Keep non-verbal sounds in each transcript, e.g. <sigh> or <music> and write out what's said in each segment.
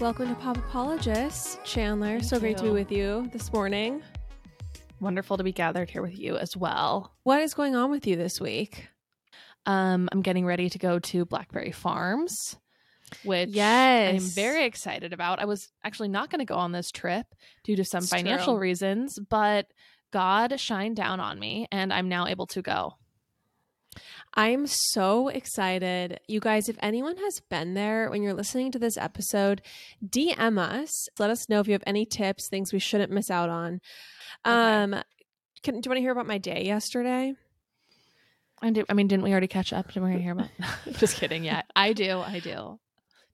Welcome to Pop Apologists, Chandler. Thank so great to be with you this morning. Wonderful to be gathered here with you as well. What is going on with you this week? Um, I'm getting ready to go to Blackberry Farms, which Yes. I'm very excited about. I was actually not going to go on this trip due to some It's financial true. reasons, but God shined down on me and I'm now able to go. I'm so excited. You guys, if anyone has been there when you're listening to this episode, DM us. Let us know if you have any tips, things we shouldn't miss out on. Okay. Um, can, do you want to hear about my day yesterday? I, do, I mean, didn't we already catch up? Didn't we hear about? <laughs> <laughs> Just kidding. Yeah, I do. I do.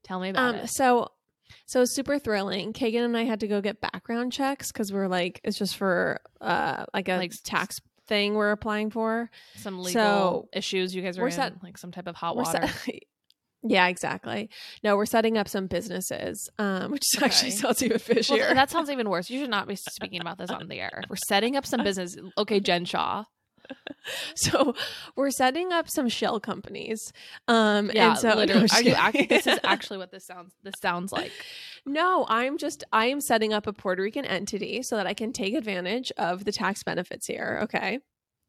Tell me about Um, it. so so super thrilling. Kagan and I had to go get background checks because we're like it's just for uh like a Like tax thing we're applying for. Some legal so, issues you guys are in, set- like some type of hot We're water. set- <laughs> yeah, exactly. No, we're setting up some businesses, um, <laughs> which actually sounds even Well, fishier. th- that sounds even worse. You should not be speaking about this on the air. We're setting up some business. Okay, Jen Shah. <laughs> so we're setting up some shell companies. Um, Yeah, and so literally. No, Are you This is actually what this sounds. This sounds like. No, I'm just I am setting up a Puerto Rican entity so that I can take advantage of the tax benefits here. Okay.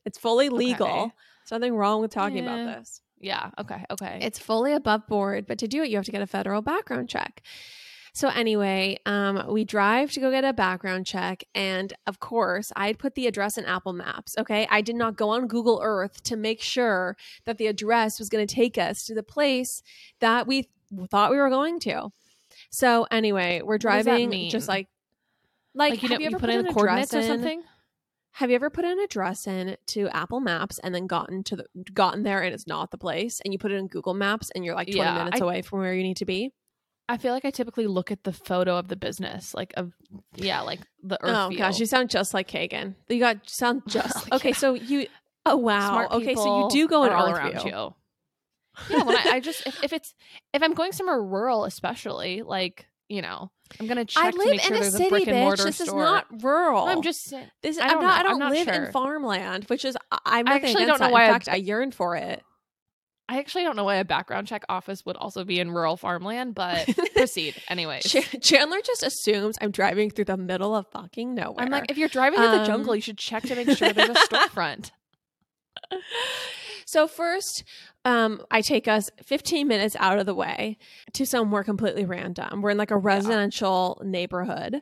It's fully legal. Okay. There's nothing wrong with talking Yeah. about this. Yeah. Okay. Okay. It's fully above board, but to do it, you have to get a federal background check. So anyway, um, we drive to go get a background check, and of course, I had put the address in Apple Maps. Okay, I did not go on Google Earth to make sure that the address was going to take us to the place that we thought we were going to. So anyway, we're driving, just like, like, like you, have know, you ever put in an coordinates or address in- something. have you ever put an address in to Apple Maps and then gotten to the gotten there and it's not the place and you put it in Google Maps and you're like 20 Yeah, minutes I- away from where you need to be? I feel like I typically look at the photo of the business, like of yeah, like the earth oh view. gosh, you sound just like Kagan. You got sound <laughs> just Oh, Okay, so you <laughs> Oh wow. Okay, so you do go in all around View. you. Yeah, when I, I just if, if it's if I'm going somewhere rural, especially like you know, I'm gonna check I to live make sure in a there's a city, brick and bitch. mortar This is not rural. I'm just this. I I'm don't. I don't not live in farmland, which is I- I'm I actually don't know that. why In I- fact, I yearn for it. I actually don't know why a background check office would also be in rural farmland, but proceed <laughs> anyways. Ch- Chandler just assumes I'm driving through the middle of fucking nowhere. I'm like, if you're driving through the Um, jungle, you should check to make sure there's a <laughs> storefront. <laughs> So first, um, I take us 15 minutes out of the way to somewhere completely random. We're in like a residential neighborhood.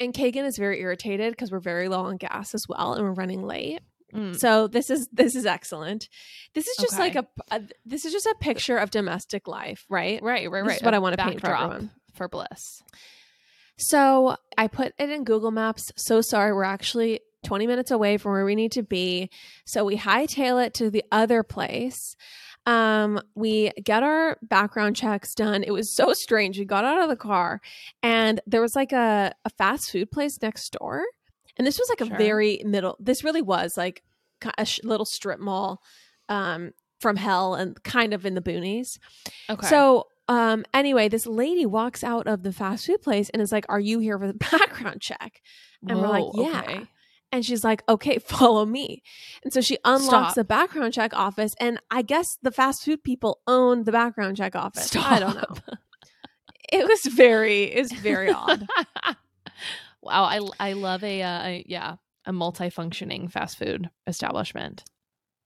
And Kagan is very irritated because we're very low on gas as well and we're running late. Mm. So this is this is excellent. This is just like a, a this is just a picture of domestic life, right? Right, right, This right. is what A I wanna paint for everyone. for bliss. So I put it in Google Maps. So sorry, we're actually 20 minutes away from where we need to be. So we hightail it to the other place. Um, we get our background checks done. It was so strange. We got out of the car and there was like a, a fast food place next door. And this was like a Sure. very middle, this really was like a sh- little strip mall um, from hell and kind of in the boonies. Okay. So, um, anyway, this lady walks out of the fast food place and is like, "Are you here for the <laughs> background check?" And we're like, "Yeah." okay. And she's like, "Okay, <laughs> follow me." And so she unlocks Stop. the background check office, and I guess the fast food people own the background check office. I don't know. <laughs> It was very, it was very odd. <laughs> wow, I I love a, uh, a yeah a multifunctioning fast food establishment.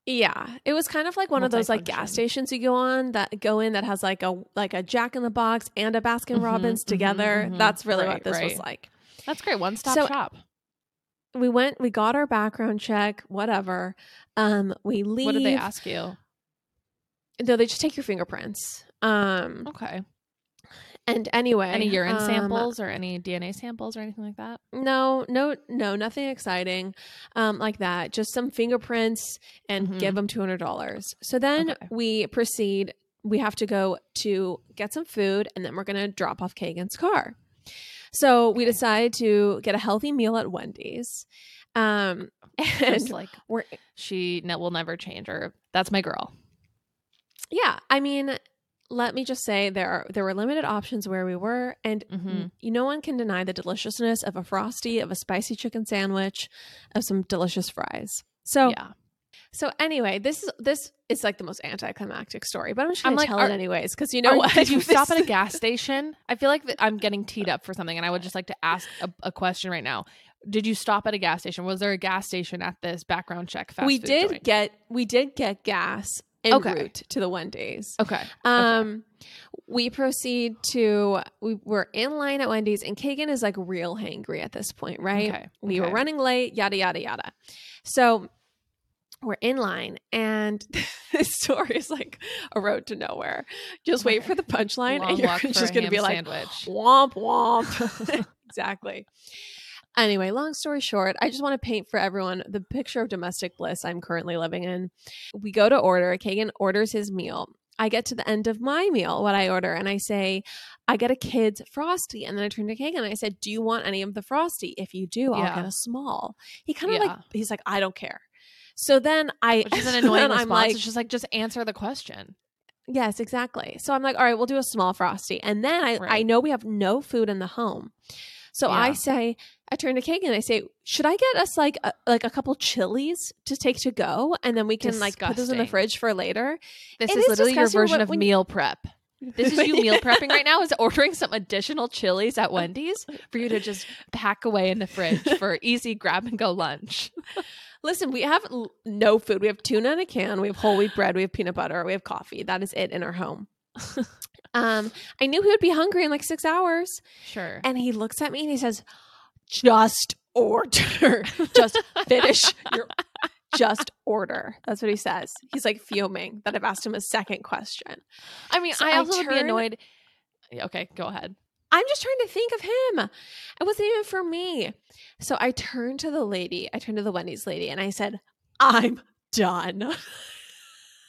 Yeah, it was kind of like one of those like gas stations you go on that go in that has like a like a Jack in the Box and a Baskin Mhm, Robbins mhm, together. mhm. That's really what Right, this was like. That's great. One stop So- shop. We went we got our background check whatever um we leave What did they ask you? no they just take your fingerprints um Okay. and anyway Any urine um, samples or any DNA samples or anything like that? no no no nothing exciting um like that just some fingerprints and Mhm. give them $200 so then Okay. we proceed we have to go to get some food and then we're going to drop off kagan's car so we Okay. decide to get a healthy meal at wendy's um <laughs> and Just like we're she ne- will never change her. That's my girl. yeah i mean let me just say there are there were limited options where we were and Mhm. you no one can deny the deliciousness of a frosty of a spicy chicken sandwich of some delicious fries so yeah. So anyway, this is this is like the most anticlimactic story, but I'm just gonna I'm like, tell are- it anyways because you know Are- what? Did you <laughs> stop at a gas station? I feel like I'm getting teed up for something, and I would just like to ask a, a question right now. Did you stop at a gas station? Was there a gas station at this background check fast we did joint? get we did get gas en Okay. route to the Wendy's. Okay. Um, we proceed to we were in line at Wendy's, and Kagan is like real hangry at this point, right? Okay. We were running late, yada yada yada. So we're in line, and <laughs> this story is like a road to nowhere. Just wait for the punchline, and you're <laughs> just going to be like, sandwich. womp womp. <laughs> exactly. Anyway, long story short, I just want to paint for everyone the picture of domestic bliss I'm currently living in. We go to order, Kagan orders his meal. I get to the end of my meal, what I order, and I say, I get a kid's frosty. And then I turn to Kagan and I said, Do you want any of the frosty? If you do, I'll Yeah. get a small. He kind of like, he's like, I don't care. So then I, Which is an <laughs> annoying response. I'm like, it's just like just answer the question. Yes, exactly. So I'm like, all right, we'll do a small frosty. And then I, I know we have no food in the home. So I say, I turn to Kagan and I say, should I get us like a, like a couple chilies to take to go? And then we can like put those in the fridge for later. This is is literally your version of meal prep. This is you meal <laughs> prepping right now. Is ordering some additional chilies at Wendy's for you to just pack away in the fridge for easy grab and go lunch. Listen, we have l- no food. We have tuna in a can. We have whole wheat bread. We have peanut butter. We have coffee. That is it in our home. <laughs> um, I knew he would be hungry in like six hours. Sure. And he looks at me and he says, just order. <laughs> just finish your <laughs> just order. That's what he says. He's like fuming that I've asked him a second question. I mean, So I I also would be annoyed. Okay, go ahead. I'm just trying to think of him. It wasn't even for me. So I turned to the lady, I turned to the Wendy's lady, and I said, I'm done.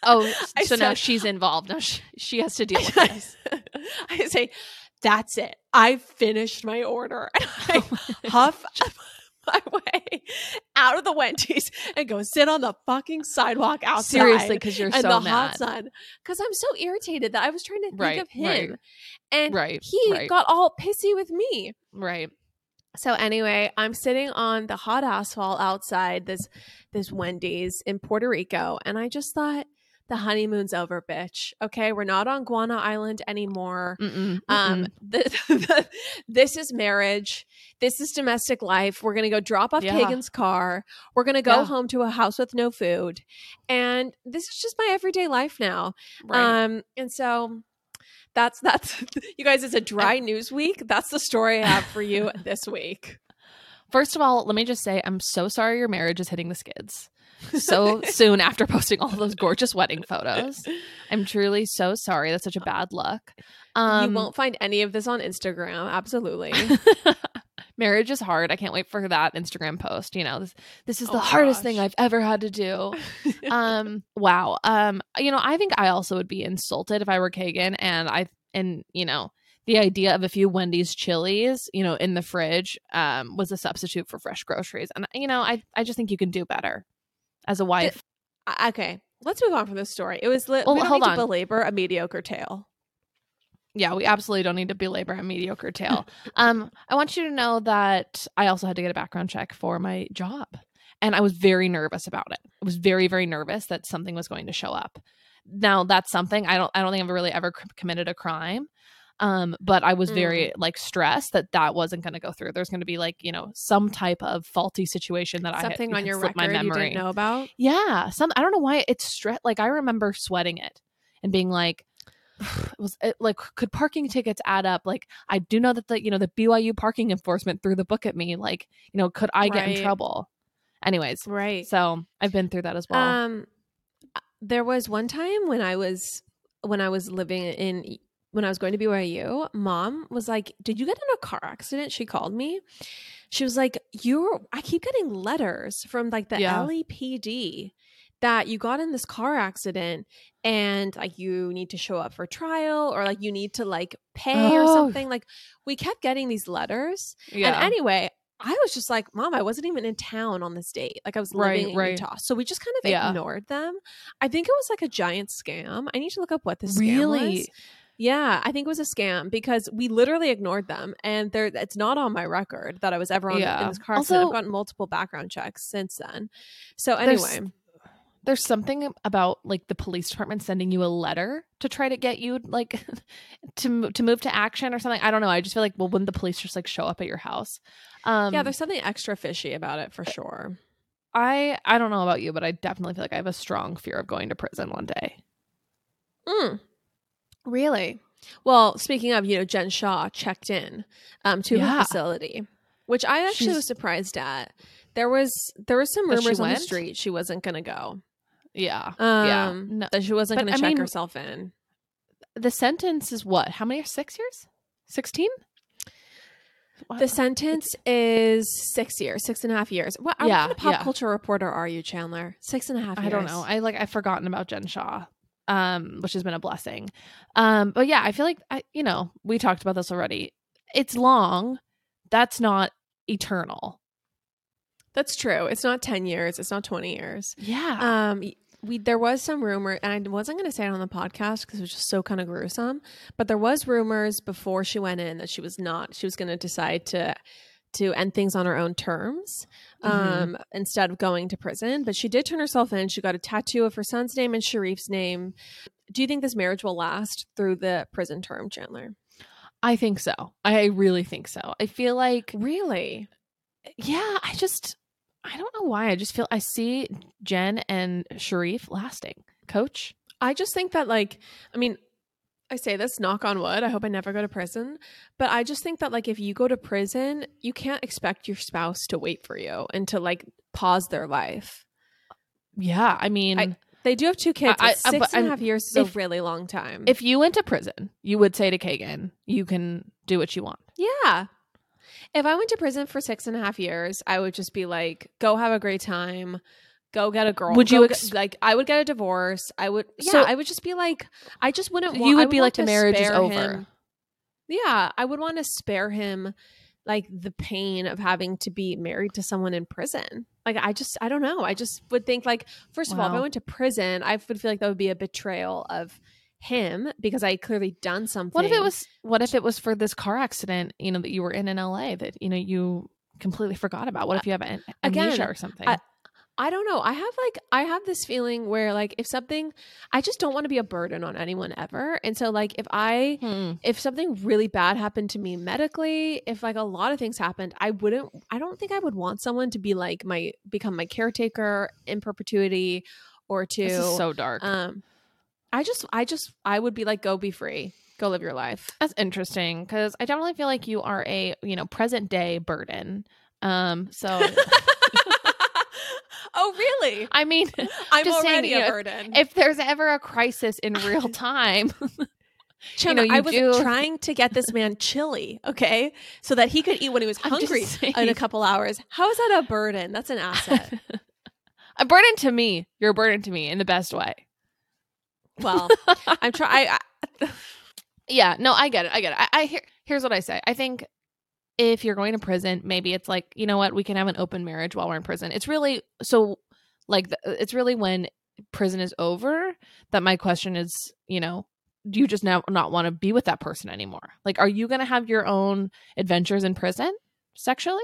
Oh, <laughs> I so now she's involved. Now she, she has to deal with <laughs> this. I say, that's it. I finished my order. <laughs> And I oh huff my <laughs> way out of the Wendy's and go sit on the fucking sidewalk outside. Seriously, because you're so the mad. hot sun. Because I'm so irritated that I was trying to think Right, of him. right. And Right, he got all pissy with me. Right. So anyway, I'm sitting on the hot asphalt outside this this Wendy's in Puerto Rico, and I just thought the honeymoon's over, bitch. Okay, we're not on Guana Island anymore. Mm-mm, Um, <laughs> the, this is marriage. This is domestic life. We're gonna go drop off Yeah. Kagan's car. We're gonna go Yeah. home to a house with no food, and this is just my everyday life now. right. Um, and so that's that's <laughs> you guys. It's a dry news week. That's the story I have for you <laughs> this week. First of all, let me just say I'm so sorry your marriage is hitting the skids so <laughs> soon after posting all those gorgeous wedding photos. I'm truly so sorry. That's such a bad luck. Um, you won't find any of this on Instagram. Absolutely. <laughs> marriage is hard. I can't wait for that Instagram post. You know, this this is Oh the my hardest thing. I've ever had to do. <laughs> um, wow. Um, you know, I think I also would be insulted if I were Kagan, and I and you know. The idea of a few Wendy's chilies, you know, in the fridge, um, was a substitute for fresh groceries, and you know, I, I just think you can do better as a wife. I- okay, let's move on from this story. It was li- Well, we don't hold need on. to belabor a mediocre tale. yeah, we absolutely don't need to belabor a mediocre tale. <laughs> um, I want you to know that I also had to get a background check for my job, and I was very nervous about it. I was very, very nervous that something was going to show up. Now, that's something I don't. I don't think I've really ever c- committed a crime. Um, but I was very like stressed that that wasn't going to go through. There's going to be like you know some type of faulty situation that I had- Something on your record my you didn't know about. Yeah, some I don't know why it's stress. Like I remember sweating it and being like, it <sighs> was it, like, could parking tickets add up? Like I do know that the you know the BYU parking enforcement threw the book at me. Like you know, could I get in trouble? Anyways, Right. so I've been through that as well. Um, there was one time when I was when I was living in when I was going to BYU. Mom was like, "Did you get in a car accident?" She called me. She was like, "You're. I keep getting letters from like the Yeah. LAPD that you got in this car accident." And like you need to show up for trial, or like you need to like pay or Oh. something. Like we kept getting these letters, yeah, and anyway, I was just like, Mom, I wasn't even in town on this date. Like I was Right, living in right. Utah. So we just kind of Yeah. ignored them. I think it was like a giant scam. I need to look up what this scam really, was. Yeah, I think it was a scam because we literally ignored them, and there it's not on my record that I was ever on Yeah. in this car. Also- I've gotten multiple background checks since then. So anyway, there's something about like the police department sending you a letter to try to get you like <laughs> to to move to action or something. I don't know. I just feel like well, wouldn't the police just like show up at your house? Um, yeah, there's something extra fishy about it for sure. I I don't know about you, but I definitely feel like I have a strong fear of going to prison one day. Mm. Really? Well, speaking of, you know, Jen Shah checked in um, to Yeah. her facility, which I actually She's- was surprised at. There was there was some rumors on the street she wasn't going to go. Yeah, Um, yeah. No, that she wasn't going to check mean- herself in. the sentence is what? How many? Six years? Sixteen? The sentence is six years, six and a half years. What, Yeah, what kind of pop yeah. culture reporter are you, Chandler? Six and a half years. I don't know. I like I've forgotten about Jen Shah, um, which has been a blessing. Um, but yeah, I feel like I, you know, we talked about this already. It's long. That's not eternal. That's true. It's not 10 years, it's not 20 years. Yeah. Um, we there was some rumor, and I wasn't going to say it on the podcast because it was just so kind of gruesome. But there was rumors before she went in that she was not. She was going to decide to to end things on her own terms um, instead of going to prison. But she did turn herself in. She got a tattoo of her son's name and Sharrieff's name. Do you think this marriage will last through the prison term, Chandler? I think so. I really think so. I feel like Really? yeah, I just I don't know why. I just feel I see Jen and Sharrieff lasting. Coach? I just think that, like, I mean, I say this, knock on wood. I hope I never go to prison. But I just think that, like, if you go to prison, you can't expect your spouse to wait for you and to, like, pause their life. Yeah, I mean I- They do have two kids. I- I- six and a half years is if- a really long time. if you went to prison, you would say to Kagan, you can do what you want. yeah. If I went to prison for six and a half years, I would just be like, go have a great time. Go get a girl. Would you ex- get- like? I would get a divorce. I would. Yeah, So- I would just be like, I just wouldn't. You Want, I would be like, the marriage is over. him- Yeah, I would want to spare him like the pain of having to be married to someone in prison. Like I just I don't know. I just would think like first of all, if I went to prison, I would feel like that would be a betrayal of him because I clearly done something. What if it was what if it was for this car accident, you know, that you were in in LA that, you know, you completely forgot about? What if you have an Again, amnesia or something? I- I don't know. I have like I have this feeling where like if something I just don't want to be a burden on anyone ever. And so like if I Hmm. if something really bad happened to me medically, if like a lot of things happened, I wouldn't I don't think I would want someone to be like my become my caretaker in perpetuity or to This is so dark. um I just I just I would be like go be free. Go live your life. That's interesting because I definitely feel like you are a, you know, present day burden. Um, so <laughs> oh really? I mean, <laughs> I'm <laughs> Just saying, already you a know, burden. if there's ever a crisis in <laughs> real time, Chandler, you I was do- trying to get this man chili, okay, so that he could eat when he was hungry in a couple hours. How is that a burden? That's an asset. a burden to me. You're a burden to me in the best way. well, I'm trying. Yeah, no, I get it. I get it. I, I hear, here's what I say. I think if you're going to prison, maybe it's like you know what, we can have an open marriage while we're in prison. It's really so like the, it's really when prison is over that my question is, you know, do you just now not want to be with that person anymore? Like, are you going to have your own adventures in prison sexually?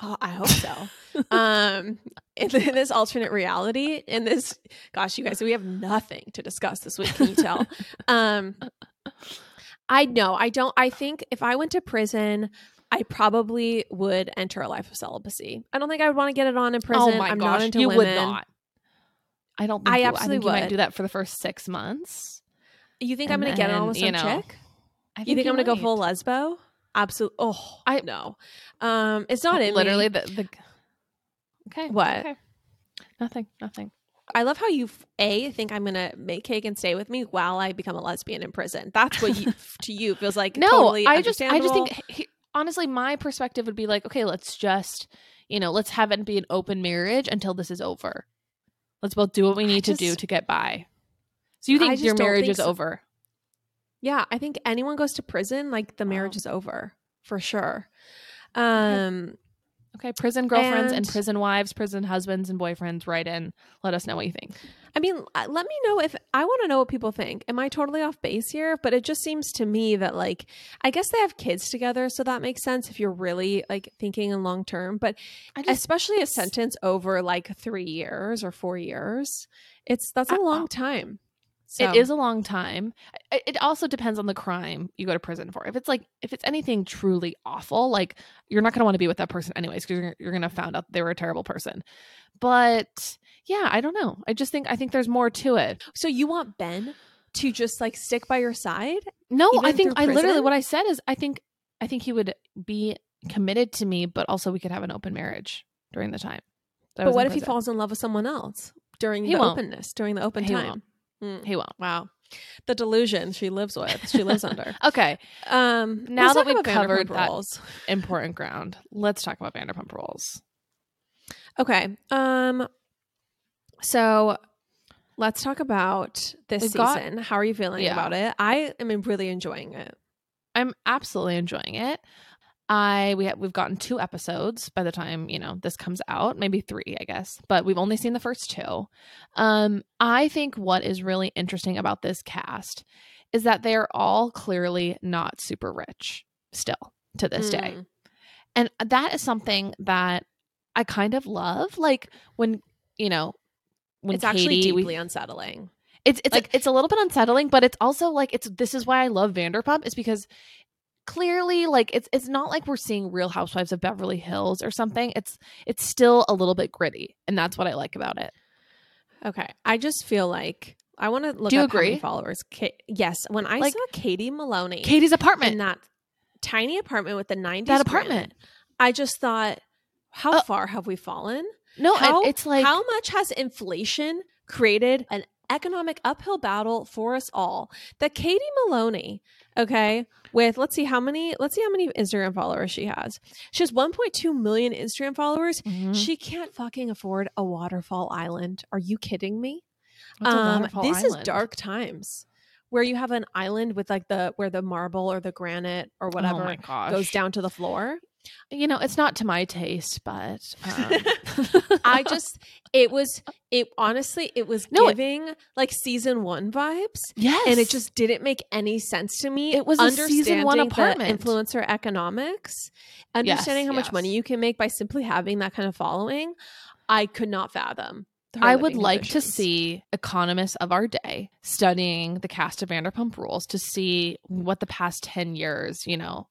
Oh, I hope so. um, in, th- this alternate reality, in this, gosh, you guys, we have nothing to discuss this week. Can you tell? <laughs> um, I know. I don't. I think if I went to prison, I probably would enter a life of celibacy. I don't think I would want to get it on in prison. oh my I'm gosh, not into you women. would not. I don't. Think I you, absolutely I think you might do that for the first six months. You think I'm going to get on with you some know, chick? I You think I'm going to go full lesbo? Absolutely. Oh, I- know. Um, it's not in me. literally the, the okay What? okay. nothing nothing I love how you a think I'm gonna make cake and stay with me while I become a lesbian in prison. That's what you <laughs> to you feels like. no totally i just i just think he- honestly my perspective would be like okay let's just you know let's have it be an open marriage until this is over let's both do what we need to do to get by so you think your marriage think is so. over yeah, I think anyone goes to prison, like the Wow. marriage is over for sure. Um, Okay, prison girlfriends and, And- prison wives, prison husbands and boyfriends, write in. Let us know what you think. I mean, uh, let me know if I want to know what people think. Am I totally off base here? But it just seems to me that, like, I guess they have kids together, so that makes sense if you're really like thinking in long term. But I just especially a sentence over like three years or four years, it's that's a I- long time. So, it is a long time. It also depends on the crime you go to prison for. If it's like if it's anything truly awful, like you're not going to want to be with that person anyways because you're, you're going to found out they were a terrible person. But yeah, I don't know. I just think I think there's more to it. So you want Ben to just like stick by your side? No, I think I literally what I said is I think I think he would be committed to me, but also we could have an open marriage during the time. but what if he falls in love with someone else during He the won't. openness, during the open He time? Mm. He won't. Wow, the delusion she lives with, she lives under. <laughs> Okay, Um, Now that we've covered that- Rules. <laughs> important ground. Let's talk about Vanderpump Rules. Okay. Um so let's talk about this We've got- season. How are you feeling Yeah. about it? I am really enjoying it. I'm absolutely enjoying it. I we have, we've gotten two episodes by the time you know this comes out, maybe three, I guess, but we've only seen the first two. Um, I think what is really interesting about this cast is that they are all clearly not super rich still to this day, Mm. and that is something that I kind of love. Like when you know when It's actually Katie, we- deeply unsettling. it's it's Like- it's a little bit unsettling, but it's also like it's this is why I love Vanderpump is because clearly like it's it's not like we're seeing Real Housewives of Beverly Hills or something. It's it's still a little bit gritty, and that's what I like about it. Okay. I just feel like I want to look Do you up how many agree? followers. Ka- yes, when I Like- saw Katie Maloney Katie's apartment, in that tiny apartment with the 90s that apartment. I just thought how Uh, far have we fallen? No, how, it's like how much has inflation created an economic uphill battle for us all. That katie maloney okay with let's see how many let's see how many instagram followers she has. She has 1.2 million instagram followers. Mhm. she can't fucking afford a waterfall island. Are you kidding me? Um this is dark times where you have an island with like the where the marble or the granite or Oh whatever gosh. goes down to the floor You know, it's not to my taste, but um, <laughs> I <laughs> just it was it honestly it was No, it- giving like season one vibes yes, and it just didn't make any sense to me. It was a season one apartment. influencer economics, understanding how much yes. money you can make by simply having that kind of following. I could not fathom. I would like to see economists of our day studying the cast of Vanderpump Rules to see what the past 10 years, you know,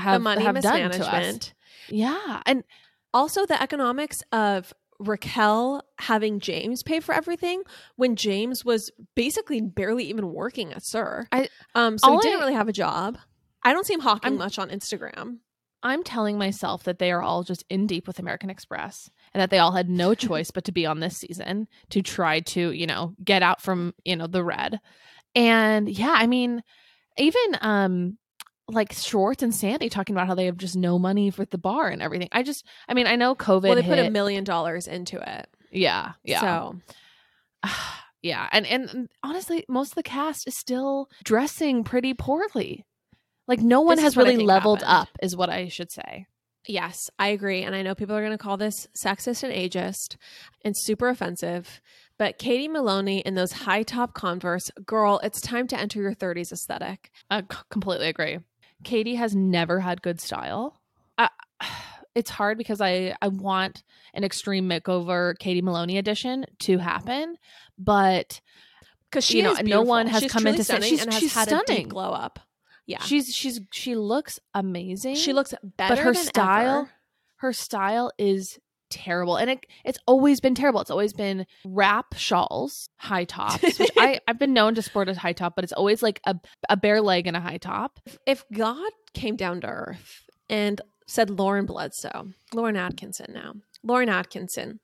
have, the money have done to us. mismanagement. Yeah. And Also, the economics of Raquel having James pay for everything when James was basically barely even working at SUR. I- um, so he didn't I- really have a job. I don't see him hawking I'm- much on Instagram. I'm telling myself that they are all just in deep with American Express and that they all had no <laughs> choice but to be on this season to try to, you know, get out from, you know, the red. And yeah, I mean, even um like Schwartz and Sandy talking about how they have just no money for the bar and everything. I just I mean, I know COVID well, they put a million dollars into it. yeah, yeah. So <sighs> yeah, and and honestly, most of the cast is still dressing pretty poorly. Like no one This has is what I really leveled happened. up, is what I should say. yes, I agree. And I know people are going to call this sexist and ageist and super offensive. But Katie Maloney in those high top Converse, girl, it's time to enter your 30s aesthetic. I completely agree. Katie has never had good style. I, <sighs> it's hard because I I want an extreme makeover Katie Maloney edition to happen, but Because she You know, no one has she's come into in stunning she's- and has she's had a stunning. deep glow up. Yeah, she's she's she looks amazing. she looks better. but her than style ever. her style is terrible. And it it's always been terrible. It's always been wrap shawls high tops which i <laughs> i've been known to sport a high top but it's always like a, a bare leg and a high top. If God came down to earth and said Lauren Bledsoe, Lauren Atkinson now, Lauren Atkinson,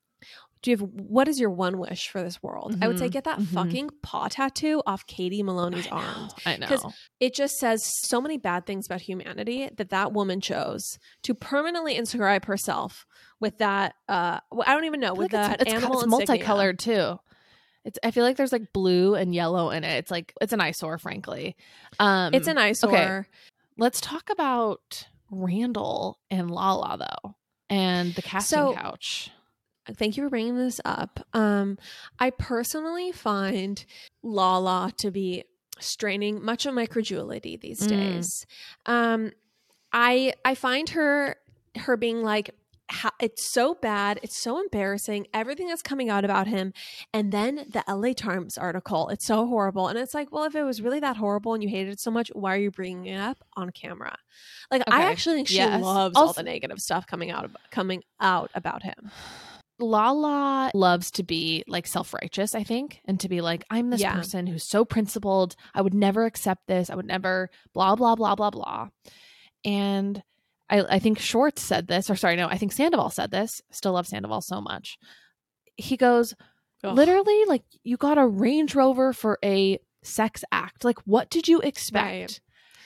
do you have what is your one wish for this world? I would say Mhm, get that mhm. fucking paw tattoo off Katie Maloney's arm. I know, arms. i know 'Cause It just says so many bad things about humanity that that woman chose to permanently inscribe herself with that. Uh, well, I don't even know with like that it's, it's, animal it's insignia. multicolored too it's i feel like there's like blue and yellow in it it's like it's an eyesore frankly um It's an eyesore. Okay. let's talk about randall and lala though and the casting So- couch. Thank you for bringing this up. Um, I personally find Lala to be straining much of my credulity these Mm. days. Um, I I find her her being like it's so bad, it's so embarrassing, everything that's coming out about him, and then the LA Times article, it's so horrible, and it's like, well, if it was really that horrible and you hated it so much, why are you bringing it up on camera? Like, I actually think she Yes. loves all the negative stuff coming out coming out about him. Lala loves to be like self righteous, I think, and to be like, I'm this Yeah. person who's so principled. I would never accept this. I would never blah, blah, blah, blah, blah. And I, I think Schwartz said this, or sorry, no, I think Sandoval said this. Still love Sandoval so much. He goes, Ugh. literally, like, you got a Range Rover for a sex act. Like, what did you expect? Right.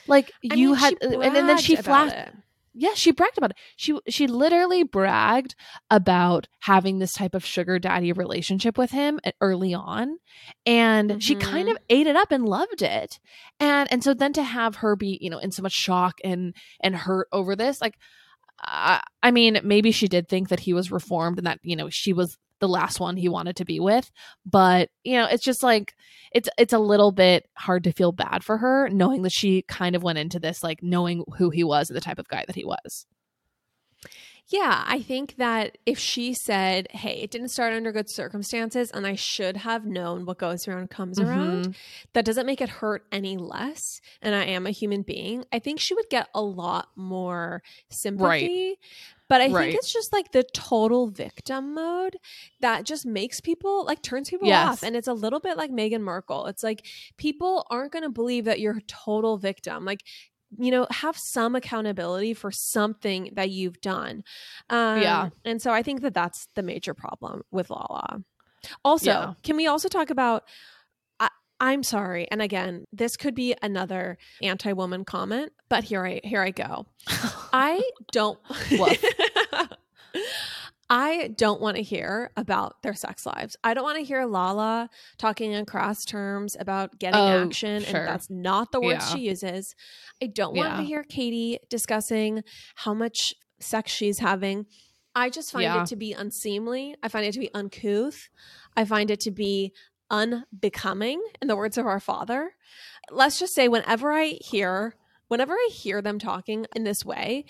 Like, I you mean, had, she and then, then she flashed it. Yeah she bragged about it she she literally bragged about having this type of sugar daddy relationship with him early on and she kind Mhm. of ate it up and loved it and and so then to have her be you know in so much shock and and hurt over this like uh, i mean maybe she did think that he was reformed and that you know she was the last one he wanted to be with but you know it's just like it's it's a little bit hard to feel bad for her knowing that she kind of went into this like knowing who he was and the type of guy that he was Yeah, I think that if she said, "Hey, it didn't start under good circumstances and I should have known what goes around comes around," Mhm. that doesn't make it hurt any less and I am a human being. I think she would get a lot more sympathy. But I Right. think it's just like the total victim mode that just makes people like turns people Yes. off. And it's a little bit like Meghan Markle. It's like people aren't going to believe that you're a total victim. Like, you know, have some accountability for something that you've done. Um, Yeah. And so I think that that's the major problem with Lala. Also, Yeah. can we also talk about? I'm sorry, and again, this could be another anti-woman comment, but here I here I go. <laughs> I don't. <laughs> I don't want to hear about their sex lives. I don't want to hear Lala talking in cross terms about getting Oh, action, sure. and that's not the words Yeah. she uses. I don't want to hear Katie discussing how much sex she's having. I just find Yeah. it to be unseemly. I find it to be uncouth. I find it to be unbecoming, in the words of our father. Let's just say, whenever I hear, whenever I hear them talking in this way,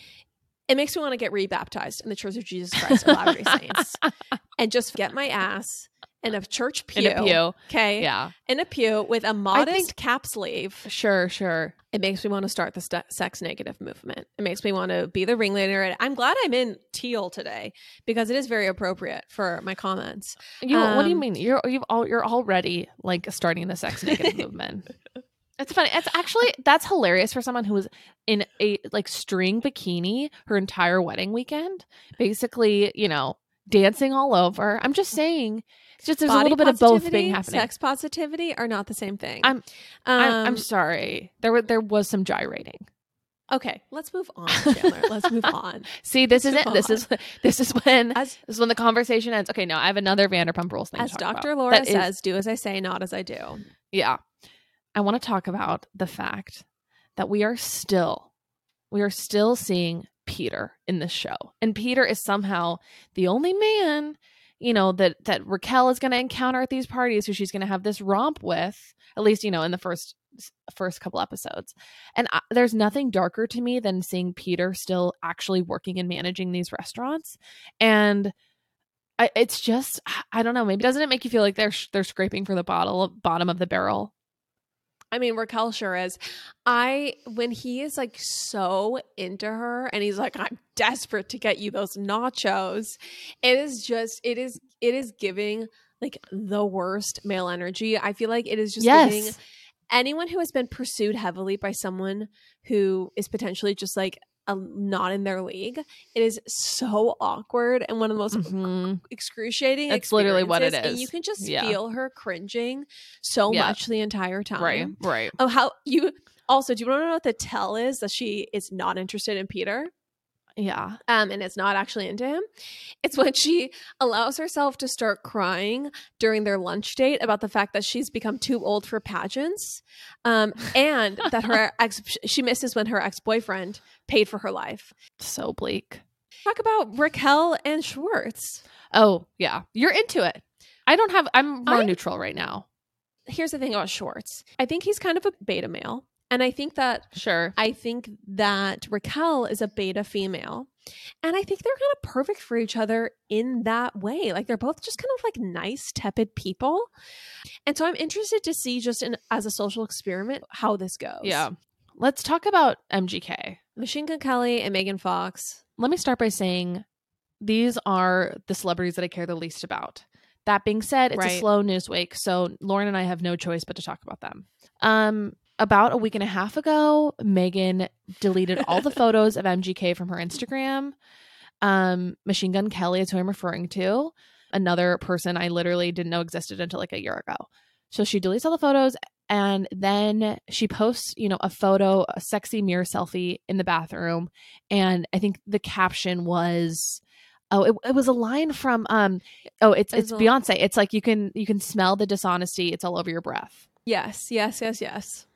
it makes me want to get rebaptized in the Church of Jesus Christ of Latter-day Saints <laughs> and just get my ass in a church pew. in a pew Okay, yeah in a pew with a modest think- cap sleeve. sure sure It makes me want to start the st- sex negative movement. It makes me want to be the ringleader. And I'm glad I'm in teal today because it is very appropriate for my comments. you what do you Um, mean you're you've all you're already like starting the sex negative movement <laughs> it's funny it's actually that's hilarious for someone who was in a like string bikini her entire wedding weekend basically you know dancing all over i'm just saying just there's a little bit of both being happening Sex positivity are not the same thing. I'm- I'm, I'm Um, sorry there were there was some gyrating okay. Let's move on, Chandler. let's move <laughs> on. see this Let's is it this is <laughs> this is when As this is when the conversation ends okay no i have another vanderpump rules thing as Dr. Laura That is- says, do as I say, not as I do. Yeah. I want to talk about the fact that we are still we are still seeing Peter in this show. And Peter is somehow the only man, you know, that that Raquel is going to encounter at these parties who she's going to have this romp with, at least, you know, in the first first couple episodes. And I, there's nothing darker to me than seeing Peter still actually working and managing these restaurants. And I, it's just I don't know, maybe doesn't it make you feel like they're they're scraping for the bottle bottom of the barrel? I mean, Raquel sure is. I when he is like so into her and he's like, I'm desperate to get you those nachos. It is just it is it is giving like the worst male energy. I feel like it is just giving anyone who has been pursued heavily by someone who is potentially just like a, not in their league. It is so awkward and one of the most Mhm. excruciating. That's literally what it is. And you can just Yeah. feel her cringing so Yeah. much the entire time. Right, right. Oh, how you also do you want to know what the tell is that she is not interested in Peter? Yeah. Um, and it's not actually into him. It's when she allows herself to start crying during their lunch date about the fact that she's become too old for pageants, um, and <laughs> that her ex she misses when her ex boyfriend paid for her life. So bleak. Talk about Raquel and Schwartz. Oh, yeah. You're into it. I don't have I'm more I- neutral right now. Here's the thing about Schwartz. I think he's kind of a beta male. And I think that Sure. I think that Raquel is a beta female. And I think they're kind of perfect for each other in that way. Like they're both just kind of like nice, tepid people. And so I'm interested to see just in as a social experiment how this goes. Yeah. Let's talk about MGK. Machine Gun Kelly and Megan Fox. Let me start by saying these are the celebrities that I care the least about. That being said, it's a slow news week, so Lauren and I have no choice but to talk about them. Um, about a week and a half ago, Megan deleted all the <laughs> photos of MGK from her Instagram. Um, Machine Gun Kelly is who I'm referring to. Another person I literally didn't know existed until like a year ago. So she deletes all the photos and then she posts, you know, a photo, a sexy mirror selfie in the bathroom. And I think the caption was oh, it, it was a line from um oh, it's It it's Beyonce. It's like you can you can smell the dishonesty, it's all over your breath. Yes, yes, yes, yes.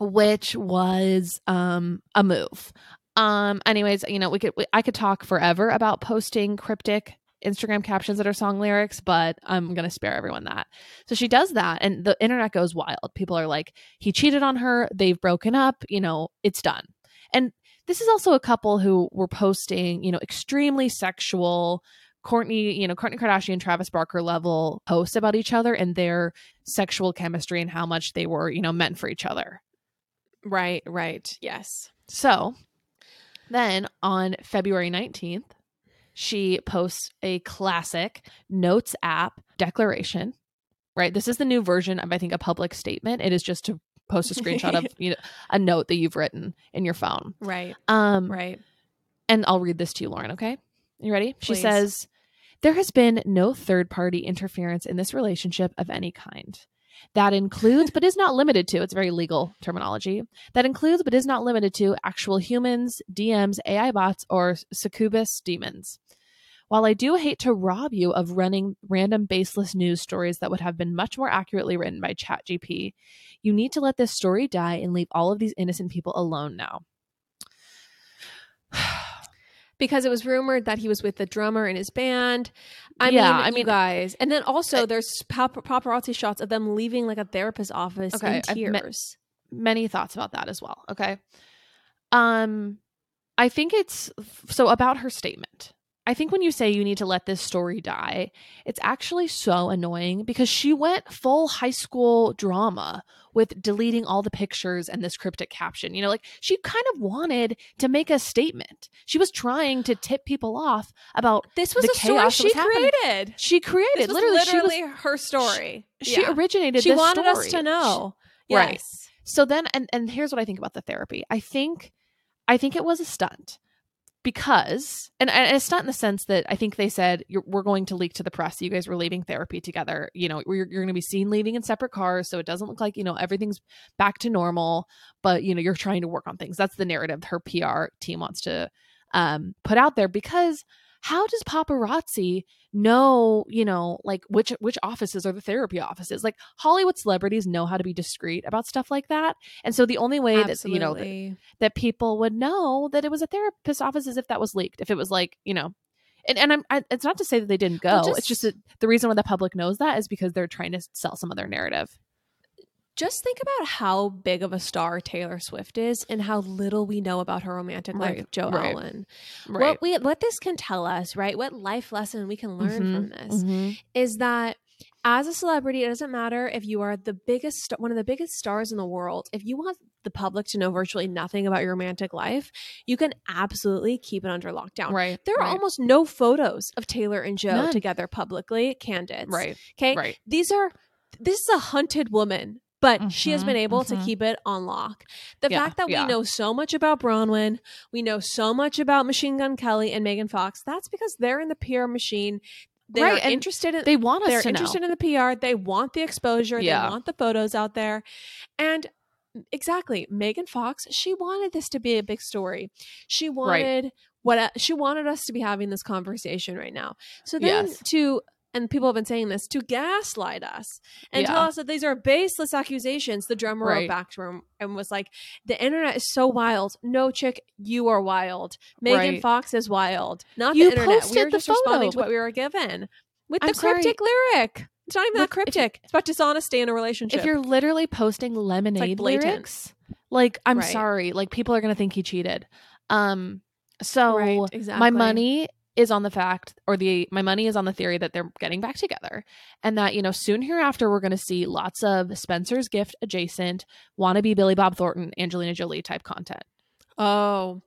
Which was um a move. Um anyways, you know, we could we, I could talk forever about posting cryptic Instagram captions that are song lyrics, but I'm going to spare everyone that. So she does that and the internet goes wild. People are like, he cheated on her, they've broken up, you know, it's done. And this is also a couple who were posting, you know, extremely sexual Kourtney, you know, Kourtney Kardashian, Travis Barker level posts about each other and their sexual chemistry and how much they were, you know, meant for each other. Right, right. Yes. So then on February 19th, she posts a classic Notes app declaration, right? This is the new version of, I think, a public statement. It is just to post a screenshot of <laughs> you know, a note that you've written in your phone. Right, Um, right. and I'll read this to you, Lauren, okay? You ready? She says, There has been no third party interference in this relationship of any kind. That includes, but is not <laughs> limited to, it's very legal terminology. That includes, but is not limited to, actual humans, DMs, AI bots, or succubus demons. While I do hate to rob you of running random baseless news stories that would have been much more accurately written by ChatGPT, you need to let this story die and leave all of these innocent people alone now. <sighs> <sighs> <sighs> because it was rumored that he was with the drummer in his band. I Yeah, mean, I I mean- guys, and then also Uh, there's pap- paparazzi shots of them leaving like a therapist's office Okay, in tears. many thoughts about that as well. Okay. Um I think it's so about her statement. I think when you say you need to let this story die, it's actually so annoying because she went full high school drama with deleting all the pictures and this cryptic caption. You know, like she kind of wanted to make a statement. She was trying to tip people off about This was the a story chaos that she happening. created. she created literally, she was- literally her story. she, Yeah. originated She wanted us to know. She- right. Yes. so then and and here's what i think about the therapy i think i think it was a stunt because and, and a stunt in the sense that i think they said we're going to leak to the press. You guys were leaving therapy together. You know you're, you're going to be seen leaving in separate cars so it doesn't look like you know everything's back to normal but you know you're trying to work on things. That's the narrative her pr team wants to um, put out there because how does paparazzi know you know like which which offices are the therapy offices like hollywood celebrities know how to be discreet about stuff like that and so the only way that you know that, that people would know that it was a therapist office is if that was leaked if it was like you know and, and I'm, I, it's not to say that they didn't go. Well, it's just just- that the reason why the public knows that is because they're trying to sell some other narrative. Just think about how big of a star Taylor Swift is and how little we know about her romantic life Right, with Joe right, Alwyn. Right. What we what this can tell us, right? What life lesson we can learn Mhm, from this mhm. is that as a celebrity, it doesn't matter if you are the biggest, one of the biggest stars in the world. If you want the public to know virtually nothing about your romantic life, you can absolutely keep it under lockdown. Right. There are right, almost no photos of Taylor and Joe None. together publicly, candid. right. Okay. Right. These are, this is a hunted woman, but she has Mhm, been able to mhm. keep it on lock. The Yeah, fact that yeah. we know so much about Bronwyn, we know so much about Machine Gun Kelly and Megan Fox, that's because they're in the PR machine. They're Right, interested in They want us they're to interested know. in the PR. They want the exposure. Yeah. They want the photos out there. And exactly, Megan Fox, she wanted this to be a big story. She wanted what she wanted us to be having this conversation right now. So then Yes. to and people have been saying this to gaslight us and tell us that these are baseless accusations. The drummer Right. wrote back to him and was like, "The internet is so wild. No chick, you are wild. Megan Right. Fox is wild. Not You the internet. We posted were the just responding to what we were given with I'm the sorry. cryptic lyric. It's not even Look, that if you- cryptic. it's about dishonesty in a relationship. if you're literally posting lemonade blatant. lyrics, like I'm Right. sorry, like people are gonna think he cheated. Um, so right, my money is on the fact, or the my money is on the theory that they're getting back together, and that you know soon hereafter we're gonna see lots of Spencer's Gift adjacent wannabe Billy Bob Thornton, Angelina Jolie type content. Oh,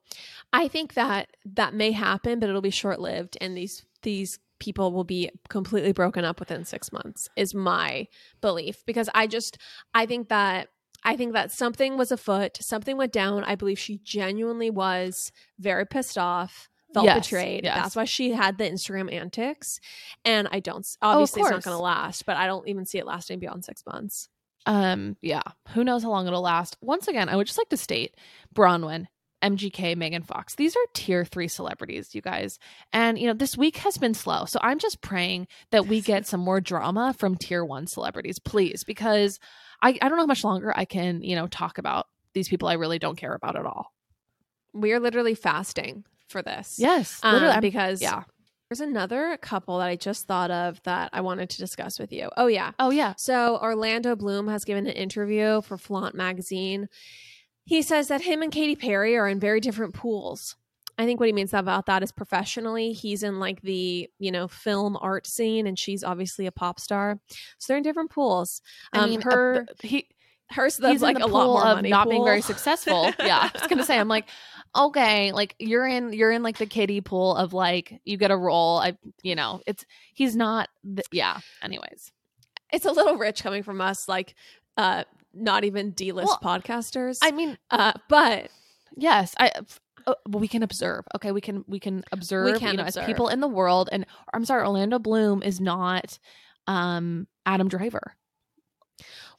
I think that that may happen, but it'll be short lived, and these these people will be completely broken up within six months. Is my belief because I just I think that I think that something was afoot, something went down. I believe she genuinely was very pissed off. Felt Yes, betrayed. yes. That's why she had the Instagram antics. And I don't, Oh, obviously, it's not going to last, but I don't even see it lasting beyond six months. Um, yeah, who knows how long it'll last. Once again, I would just like to state Bronwyn, MGK, Megan Fox. These are tier three celebrities, you guys. And you know, this week has been slow. So I'm just praying that we get some more drama from tier one celebrities, please, because I, I don't know how much longer I can, you know, talk about these people I really don't care about at all. We are literally fasting for this. Yes. Um, because yeah. there's another couple that I just thought of that I wanted to discuss with you. Oh yeah. Oh yeah. So Orlando Bloom has given an interview for Flaunt magazine. He says that him and Katy Perry are in very different pools. I think what he means about that is professionally, he's in like the, you know, film art scene and she's obviously a pop star. So they're in different pools. I Um, mean, uh, her he hers he's that's like in a lot pool more of money not being very successful. yeah, I was gonna say, I'm like, <laughs> okay, like you're in you're in like the kiddie pool of like you get a role. I you know it's he's not. th- yeah. Anyways, it's a little rich coming from us, like uh not even D-list Well, podcasters. I mean, uh, but yes, I. Uh, we can observe. Okay, we can we can observe. can you know, observe. as people in the world, and I'm sorry, Orlando Bloom is not um Adam Driver.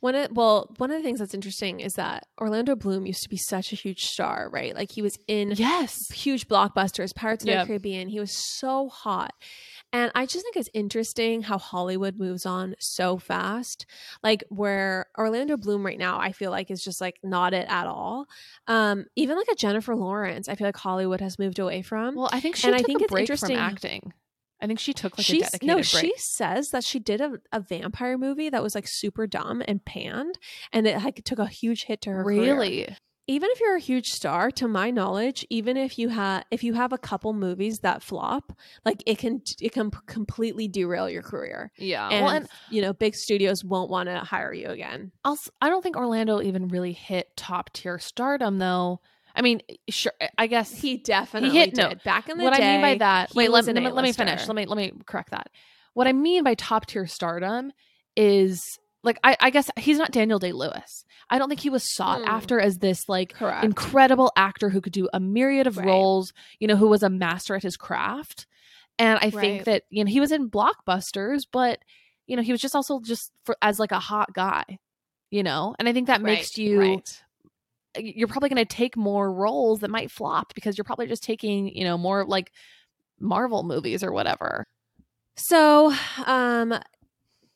One of well, one of the things that's interesting is that Orlando Bloom used to be such a huge star, right? Like he was in Yes. huge blockbusters, Pirates of Yep. the Caribbean. He was so hot. And I just think it's interesting how Hollywood moves on so fast. Like where Orlando Bloom right now, I feel like is just like not it at all. Um, even like a Jennifer Lawrence, I feel like Hollywood has moved away from. Well, I think she And I took think a it's break interesting- from acting. I think she took like a She's dedicated no, break. she says that she did a, a vampire movie that was like super dumb and panned, and it like took a huge hit to her career. really. even if you're a huge star to my knowledge even if you have if you have a couple movies that flop like it can it can p- completely derail your career Yeah. and, well, and you know big studios won't want to hire you again also, I don't think Orlando even really hit top tier stardom, though. I mean, sure. I guess he definitely hit- did no. back in the what day What I mean by that. Wait, let, let me, let me finish. Let me let me correct that. What I mean by top tier stardom is like I, I guess he's not Daniel Day Lewis. I don't think he was sought Hmm. after as this like correct incredible actor who could do a myriad of Right. roles. You know, who was a master at his craft. And I think that you know he was in blockbusters, but you know he was just also just for as like a hot guy. You know, and I think that makes Right, you right. You're probably going to take more roles that might flop because you're probably just taking you know more like Marvel movies or whatever. So, um,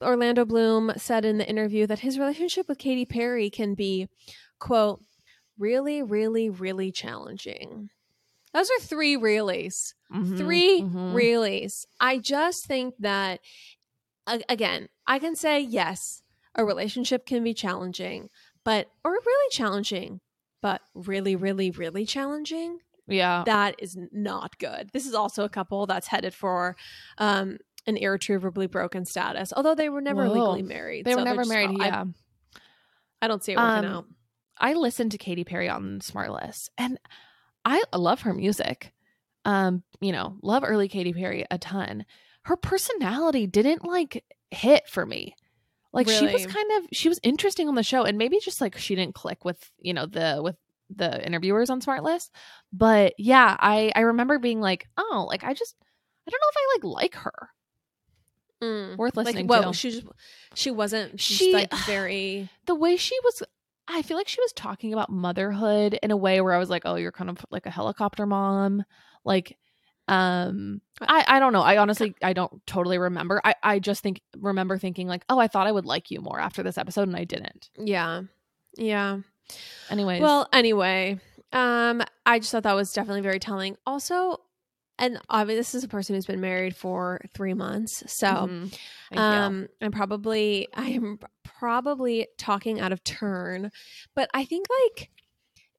Orlando Bloom said in the interview that his relationship with Katy Perry can be, quote, really, really, really challenging. Those are three reallys. Mhm, 3 mhm. reallys. I just think that, again, I can say, yes, a relationship can be challenging, but, or really challenging, but really, really, really challenging yeah. that is not good. This is also a couple that's headed for um, an irretrievably broken status, although they were never Whoa. legally married. they were so they're never married. I, yeah. I don't see it working Um, out. I listened to Katy Perry on Smartless and I love her music. Um, you know, love early Katy Perry a ton. Her personality didn't like hit for me. Like she was kind of she was interesting on the show and maybe just like she didn't click with, you know, the with the interviewers on Smartless. But yeah, I I remember being like, "Oh, like I just I don't know if I like like her." Mm. Worth Like, listening well, to. she just she wasn't. She's She- like <sighs> very. the way she was I feel like she was talking about motherhood in a way where I was like, "Oh, you're kind of like a helicopter mom." Like Um, I I don't know. I honestly I don't totally remember. I I just think remember thinking like, oh, I thought I would like you more after this episode, and I didn't. Yeah. Yeah. Anyways, Well, anyway, um, I just thought that was definitely very telling. Also, and obviously, this is a person who's been married for three months, so mhm. You. um, I'm probably I'm probably talking out of turn, but I think like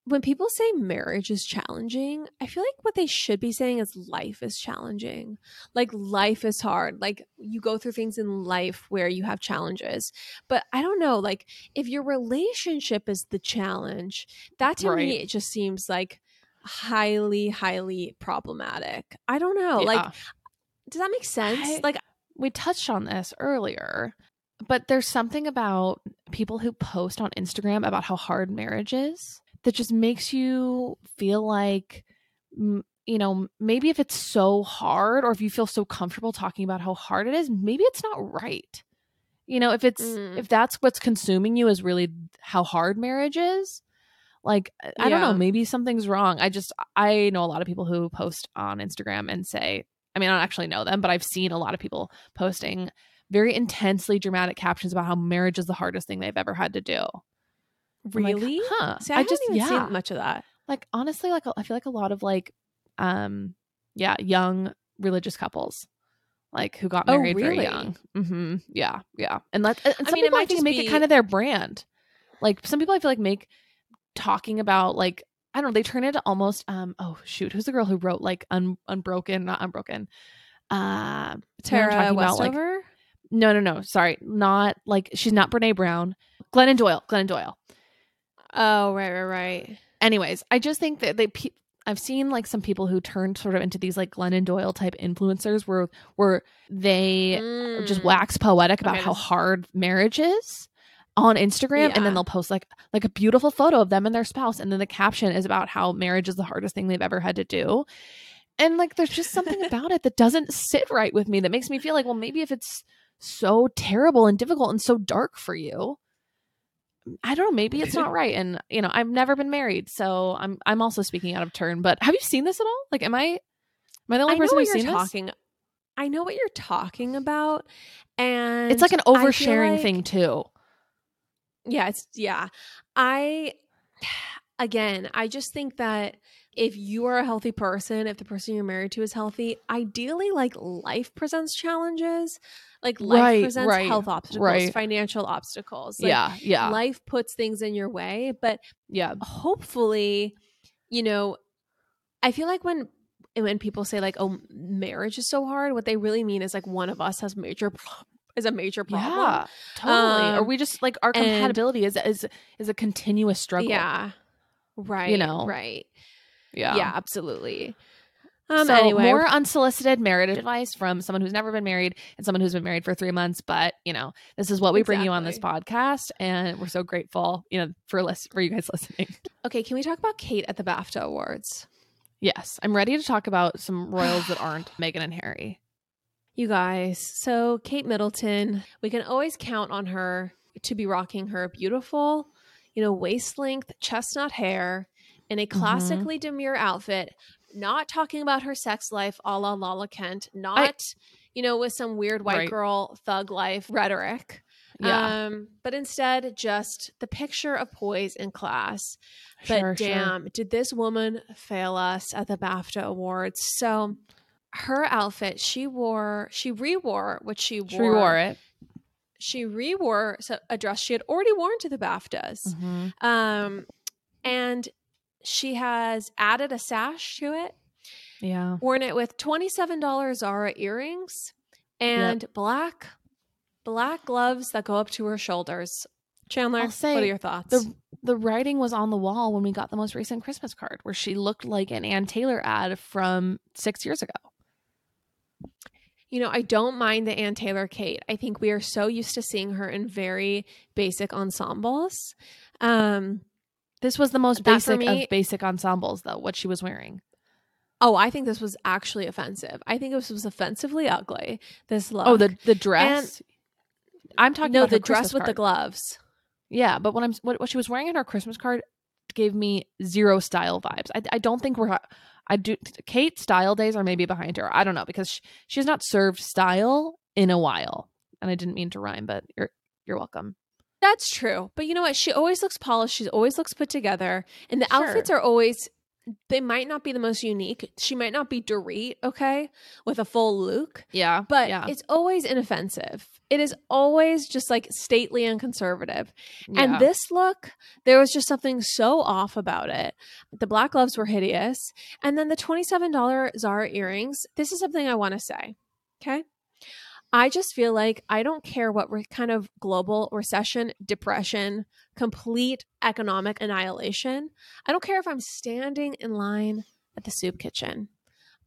when people say marriage is challenging, I feel like what they should be saying is life is challenging. Like life is hard. Like you go through things in life where you have challenges. But I don't know, like if your relationship is the challenge, that to me it just seems like highly highly problematic. I don't know. Like does that make sense? I- like we touched on this earlier, but there's something about people who post on Instagram about how hard marriage is that just makes you feel like, you know, maybe if it's so hard or if you feel so comfortable talking about how hard it is, maybe it's not right. You know, if it's Mm. if that's what's consuming you is really how hard marriage is, like I I don't know, maybe something's wrong. I just I know a lot of people who post on Instagram and say, I mean, I don't actually know them, but I've seen a lot of people posting very intensely dramatic captions about how marriage is the hardest thing they've ever had to do. I'm like, really? huh. See, I, haven't even yeah. seen much of that. like honestly, like I feel like a lot of like um yeah, young religious couples. Like who got Oh, married very young. Mm-hmm. Yeah, yeah. And let and some I mean, it people I might just make be- it kind of their brand. Like some people I feel like make talking about like I don't know, they turn into almost um oh shoot, who's the girl who wrote like un, unbroken, not unbroken. Uh you know what I'm Tara talking about, like- Westover. no, no, no. Sorry. Not like she's not Brene Brown. Glennon Doyle. Glennon Doyle. Oh, right, right, right. Anyways, I just think that they pe- I've seen like some people who turned sort of into these like Glennon Doyle type influencers where where they just Mm. wax poetic about Okay, how hard marriage is on Instagram and then they'll post like like a beautiful photo of them and their spouse and then the caption is about how marriage is the hardest thing they've ever had to do. And like there's just something <laughs> about it that doesn't sit right with me that makes me feel like well maybe if it's so terrible and difficult and so dark for you I don't know maybe it's not right and you know I've never been married so I'm I'm also speaking out of turn but have you seen this at all? Like am I am I the only I know person who's this? talking. I know what you're talking about, and It's like an oversharing like- thing too. Yeah, it's yeah. I <sighs> again, I just think that if you are a healthy person, if the person you're married to is healthy, ideally like life presents challenges. Like life Right, presents right, health obstacles, right. financial obstacles. Like, yeah, yeah. Life puts things in your way, but yeah. hopefully, you know, I feel like when when people say like, "Oh, marriage is so hard," what they really mean is like one of us has major pro- is a major problem. Yeah, totally. or Um, we just like our and- compatibility is is is a continuous struggle. Yeah. Right. You know? Right. Yeah, Yeah, absolutely. Um so anyway, more unsolicited marriage advice from someone who's never been married and someone who's been married for three months. But you know, this is what we bring you on this podcast, and we're so grateful, you know, for lis- for you guys <laughs> listening. okay, can we talk about Kate at the BAFTA Awards? Yes, I'm ready to talk about some royals that <sighs> aren't Meghan and Harry. You guys, so Kate Middleton, we can always count on her to be rocking her beautiful, you know, waist length chestnut hair in a Mm-hmm. classically demure outfit, not talking about her sex life a la Lala Kent, not, you know, with some weird white Right. girl thug life rhetoric. Yeah, Um, but instead, just the picture of poise and class. But sure, sure. damn, did this woman fail us at the BAFTA Awards? So her outfit, she wore, she rewore what she wore. She wore it. She rewore a dress she had already worn to the BAFTAs. Mhm. Um, and she has added a sash to it, Yeah, worn it with $27 Zara earrings and black black gloves that go up to her shoulders. Chandler, say what are your thoughts? the the writing was on the wall when we got the most recent Christmas card, where she looked like an Ann Taylor ad from six years ago. You know, I don't mind the Ann Taylor Kate. I think we are so used to seeing her in very basic ensembles. Um, This was the most That basic me- of basic ensembles, though. What she was wearing. oh, I think this was actually offensive. I think this was offensively ugly. This look. Oh, the the dress. I'm talking no, the dress Christmas with the gloves. Yeah, but what I'm what, what she was wearing in her Christmas card gave me zero style vibes. I I don't think we're I do. Kate style days are maybe behind her. I don't know because she, she's not served style in a while. And I didn't mean to rhyme, but you're you're welcome. That's true. But you know what? She always looks polished. She always looks put together. And the Sure. outfits are always they might not be the most unique. She might not be Dorit, okay, with a full look, Yeah, but yeah, it's always inoffensive. It is always just like stately and conservative. yeah. And this look, there was just something so off about it. The black gloves were hideous. And then the $27 Zara earrings, this is something I want to say. Okay. I just feel like I don't care what re- kind of global recession, depression, complete economic annihilation. I don't care if I'm standing in line at the soup kitchen.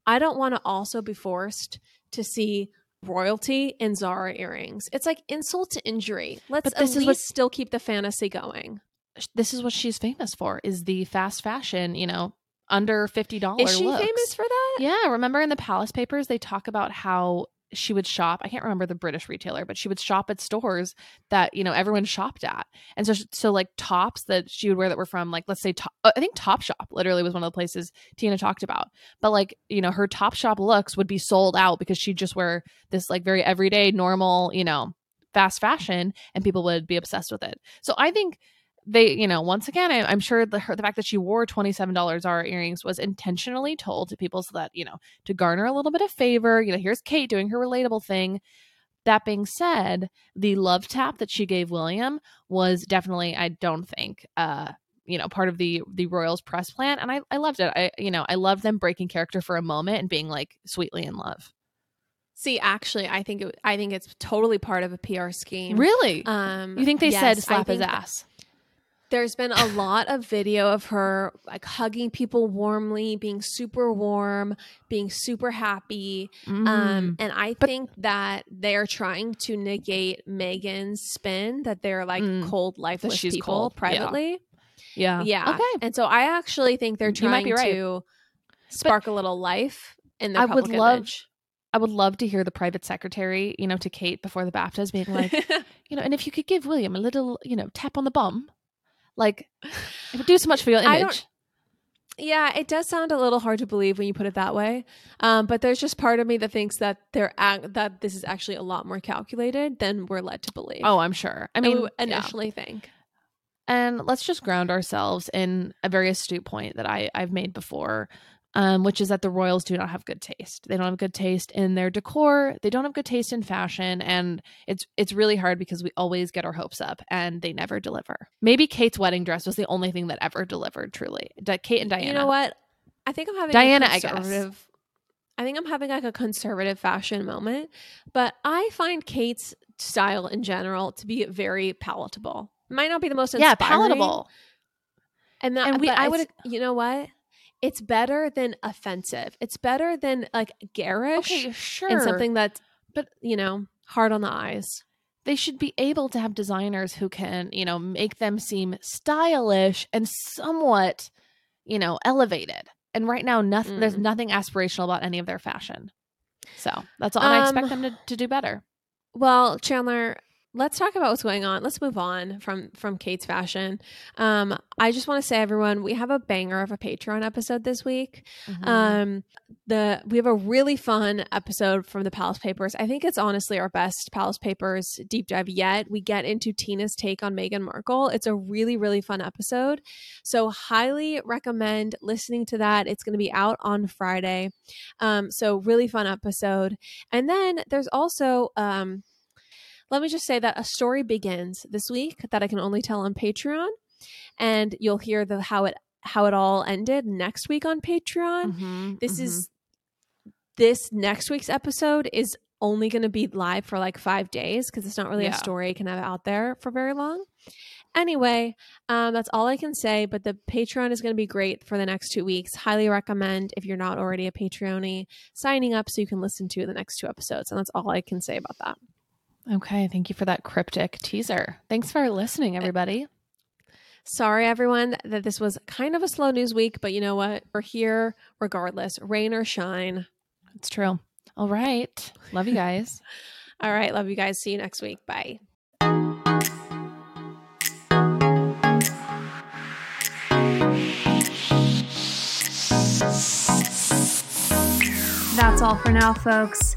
I don't want to also be forced to see royalty in Zara earrings. It's like insult to injury. Let's at least what- still keep the fantasy going. this is what she's famous for: is the fast fashion. You know, under fifty dollars. Is she famous for that? Yeah, remember in the Palace Papers they talk about how she would shop. I can't remember the British retailer, but she would shop at stores that you know everyone shopped at, and so so like tops that she would wear that were from like let's say top, uh, I think Top Shop literally was one of the places Tina talked about. But like you know her Top Shop looks would be sold out because she'd just wear this like very everyday normal you know fast fashion, and people would be obsessed with it. So I think they, you know, once again, I, I'm sure the her, the fact that she wore twenty seven dollars Zara earrings was intentionally told to people so that you know to garner a little bit of favor. You know, here's Kate doing her relatable thing. That being said, the love tap that she gave William was definitely, I don't think, uh, you know, part of the the Royals press plan, and I I loved it. I you know I loved them breaking character for a moment and being like sweetly in love. See, actually, I think it, I think it's totally part of a PR scheme. Really, Um, you think they yes, said slap his ass? There's been a lot of video of her like hugging people warmly, being super warm, being super happy. Um, Mm. and I But- think that they're trying to negate Meghan's spin that they're like Mm. cold, lifeless she's people cold. Privately. yeah, Yeah. Okay, And so I actually think they're trying be right. to spark a little life in their I would love image. I would love to hear the private secretary, you know, to Kate before the BAFTAs being like, <laughs> you know, and if you could give William a little, you know, tap on the bum, like it would do so much for your <laughs> image. Yeah, it does sound a little hard to believe when you put it that way. Um, but there's just part of me that thinks that they're ac- that this is actually a lot more calculated than we're led to believe. Oh, I'm sure. I mean, mean, yeah. initially think. And let's just ground ourselves in a very astute point that I, I've made before, um, which is that the royals do not have good taste. They don't have good taste in their decor. They don't have good taste in fashion, and it's it's really hard because we always get our hopes up and they never deliver. Maybe Kate's wedding dress was the only thing that ever delivered. Truly, Di- Kate and Diana. You know what? I think I'm having Diana, A I guess. conservative, I think I'm having like a conservative fashion moment, but I find Kate's style in general to be very palatable. Might not be the most Yeah, palatable. And that, And we- I would, you know what? It's better than offensive. It's better than like garish Okay, sure. and something that's, But- you know, hard on the eyes. they should be able to have designers who can, you know, make them seem stylish and somewhat, you know, elevated. And right now, nothing. There's Mm. nothing aspirational about any of their fashion. So that's all. And I expect Um, them to, to do better. Well, Chandler, let's talk about what's going on. Let's move on from from Kate's fashion. Um, I just want to say, everyone, we have a banger of a Patreon episode this week. Mhm. Um, the we have a really fun episode from the Palace Papers. I think it's honestly our best Palace Papers deep dive yet. We get into Tina's take on Meghan Markle. It's a really really fun episode. So highly recommend listening to that. It's going to be out on Friday. Um, so really fun episode. And then there's also um let me just say that a story begins this week that I can only tell on Patreon, and you'll hear the how it how it all ended next week on Patreon. Mhm, This mhm. is this next week's episode is only going to be live for like five days because it's not really Yeah. a story you can have out there for very long. Anyway, um, that's all I can say. But the Patreon is going to be great for the next two weeks. Highly recommend if you're not already a Patreonee signing up so you can listen to the next two episodes. And that's all I can say about that. Okay. Thank you for that cryptic teaser. Thanks for listening, eh, everybody. Sorry, everyone, that this was kind of a slow news week, but you know what? We're here regardless, rain or shine. It's true. All right. Love you guys. <laughs> All right. Love you guys. See you next week. Bye. That's all for now, folks.